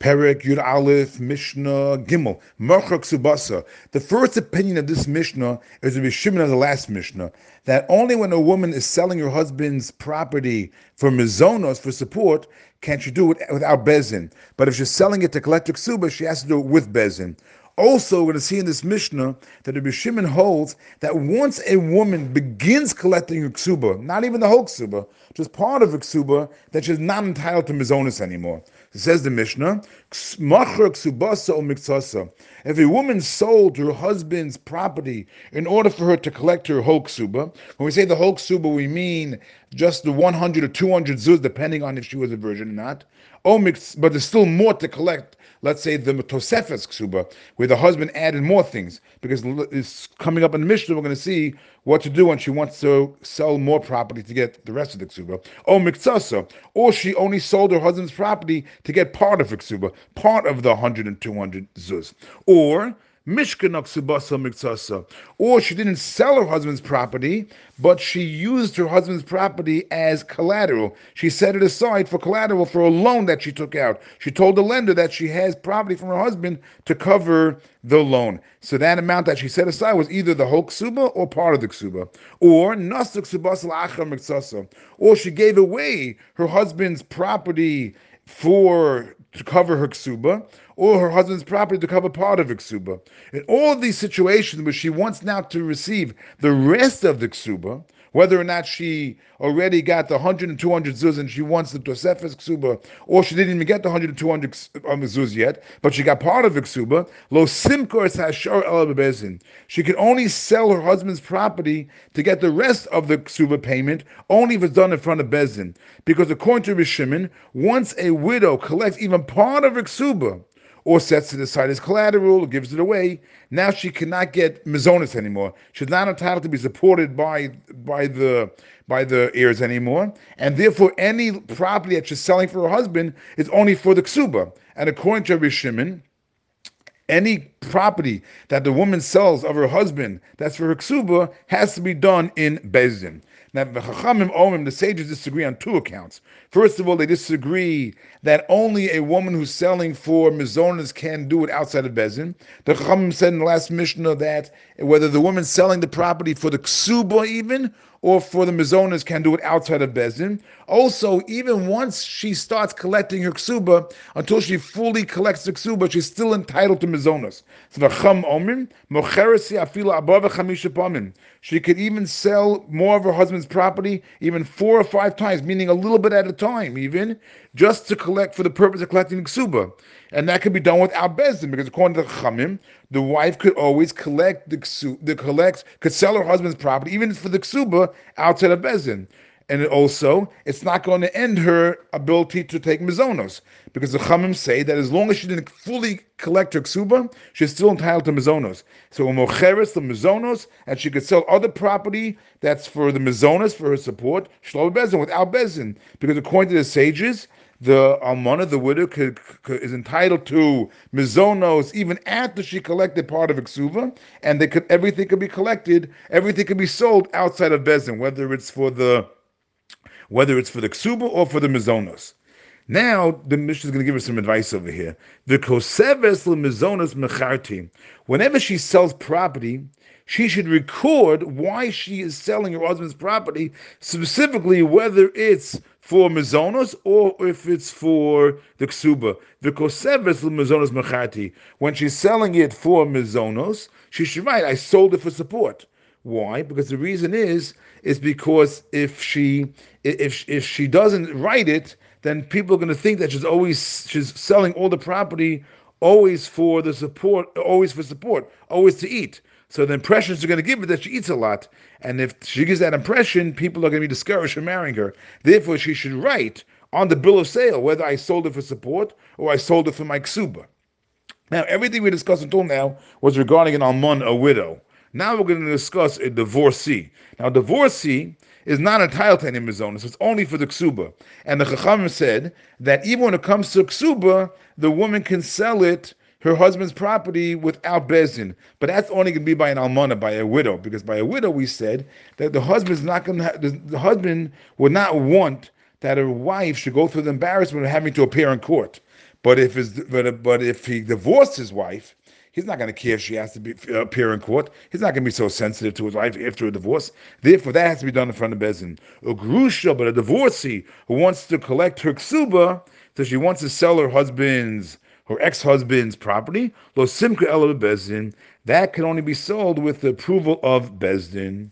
Perek Yud Aleph Mishnah Gimel Merchak Subasa. The first opinion of this Mishnah is the Shimon of the last Mishnah that only when a woman is selling her husband's property for mizonos for support can she do it without bezin. But if she's selling it to collect ksuba, she has to do it with bezin. Also, we're going to see in this Mishnah that the Shimon holds that once a woman begins collecting her ksuba, not even the whole ksuba, just part of her ksuba, that she's not entitled to mizonos anymore. Says the Mishnah, if a woman sold her husband's property in order for her to collect her whole ksuba, when we say the whole ksuba, we mean just the 100 or 200 zuz, depending on if she was a virgin or not. But there's still more to collect let's say the Tosefes Ksuba, where the husband added more things, because it's coming up in the Mishnah, we're going to see what to do when she wants to sell more property to get the rest of the Ksuba. Or Miksasa, or she only sold her husband's property to get part of the Ksuba, part of the 100 and 200 Zuz. Or or she didn't sell her husband's property, but she used her husband's property as collateral. She set it aside for collateral for a loan that she took out. She told the lender that she has property from her husband to cover the loan. So that amount that she set aside was either the whole ksuba or part of the ksuba. Or or she gave away her husband's property for to cover her ksuba, or her husband's property to cover part of the ksuba. In all these situations where she wants now to receive the rest of the ksuba, whether or not she already got the 100 and 200 zuz and she wants the Tosefes ksuba, or she didn't even get the 100 and 200 um, zuz yet, but she got part of the ksuba, lo simkor hashar el She can only sell her husband's property to get the rest of the ksuba payment, only if it's done in front of bezin. Because according to Rishimin, once a widow collects even part of her ksuba, or sets it aside as collateral or gives it away. Now she cannot get mizonis anymore. She's not entitled to be supported by by the by the heirs anymore, and therefore any property that she's selling for her husband is only for the ksuba. And according to Rabbi Shimon, any property that the woman sells of her husband that's for her ksuba has to be done in bezin. Now, the Chachamim the sages disagree on two accounts. First of all, they disagree that only a woman who's selling for mizonas can do it outside of Bezin. The Chachamim said in the last Mishnah that whether the woman selling the property for the ksuba even or for the mizonas can do it outside of Bezin. Also, even once she starts collecting her ksuba, until she fully collects the ksuba, she's still entitled to mizonas. She could even sell more of her husband's property, even four or five times, meaning a little bit at a time, even just to collect for the purpose of collecting ksuba. And that could be done without bezin, because according to the Chamim, the wife could always collect the the collects could sell her husband's property, even for the ksuba, outside of bezin. And also, it's not going to end her ability to take mizonos, because the Chamim say that as long as she didn't fully collect her ksuba, she's still entitled to mizonos. So umocheres the mizonos, and she could sell other property that's for the mizonos for her support, shlo bezin without bezin, because according to the sages, the almana, the widow, could, could, is entitled to mizonos even after she collected part of ksuba, and they could everything could be collected, everything could be sold outside of bezin, whether it's for the whether it's for the ksuba or for the mizonos. Now the Mishnah is going to give us some advice over here. The koseves mizonos mecharti. Whenever she sells property, she should record why she is selling her husband's property, specifically whether it's for mizonos or if it's for the ksuba. The koseves mizonos mecharti. When she's selling it for mizonos, she should write, "I sold it for support." Why? Because the reason is is because if she if if she doesn't write it, then people are going to think that she's always she's selling all the property always for the support, always for support, always to eat. So the impressions are going to give her that she eats a lot. And if she gives that impression, people are going to be discouraged from marrying her. Therefore, she should write on the bill of sale whether I sold it for support or I sold it for my ksuba. Now, everything we discussed until now was regarding an almon, a widow. Now we're going to discuss a divorcee. Now, divorcee is not entitled to any mizonos. It's only for the ksuba. And the chachamim said that even when it comes to ksuba, the woman can sell it her husband's property without bezin, but that's only going to be by an almana, by a widow, because by a widow we said that the husband's not going to. the husband would not want that a wife should go through the embarrassment of having to appear in court. But if his, but, but if he divorced his wife, he's not going to care if she has to be, uh, appear in court. He's not going to be so sensitive to his wife after a divorce. Therefore, that has to be done in front of Bezin. A grusha, but a divorcee who wants to collect her ksuba, so she wants to sell her husband's, her ex-husband's property, lo simka bezin, that can only be sold with the approval of Bezdin.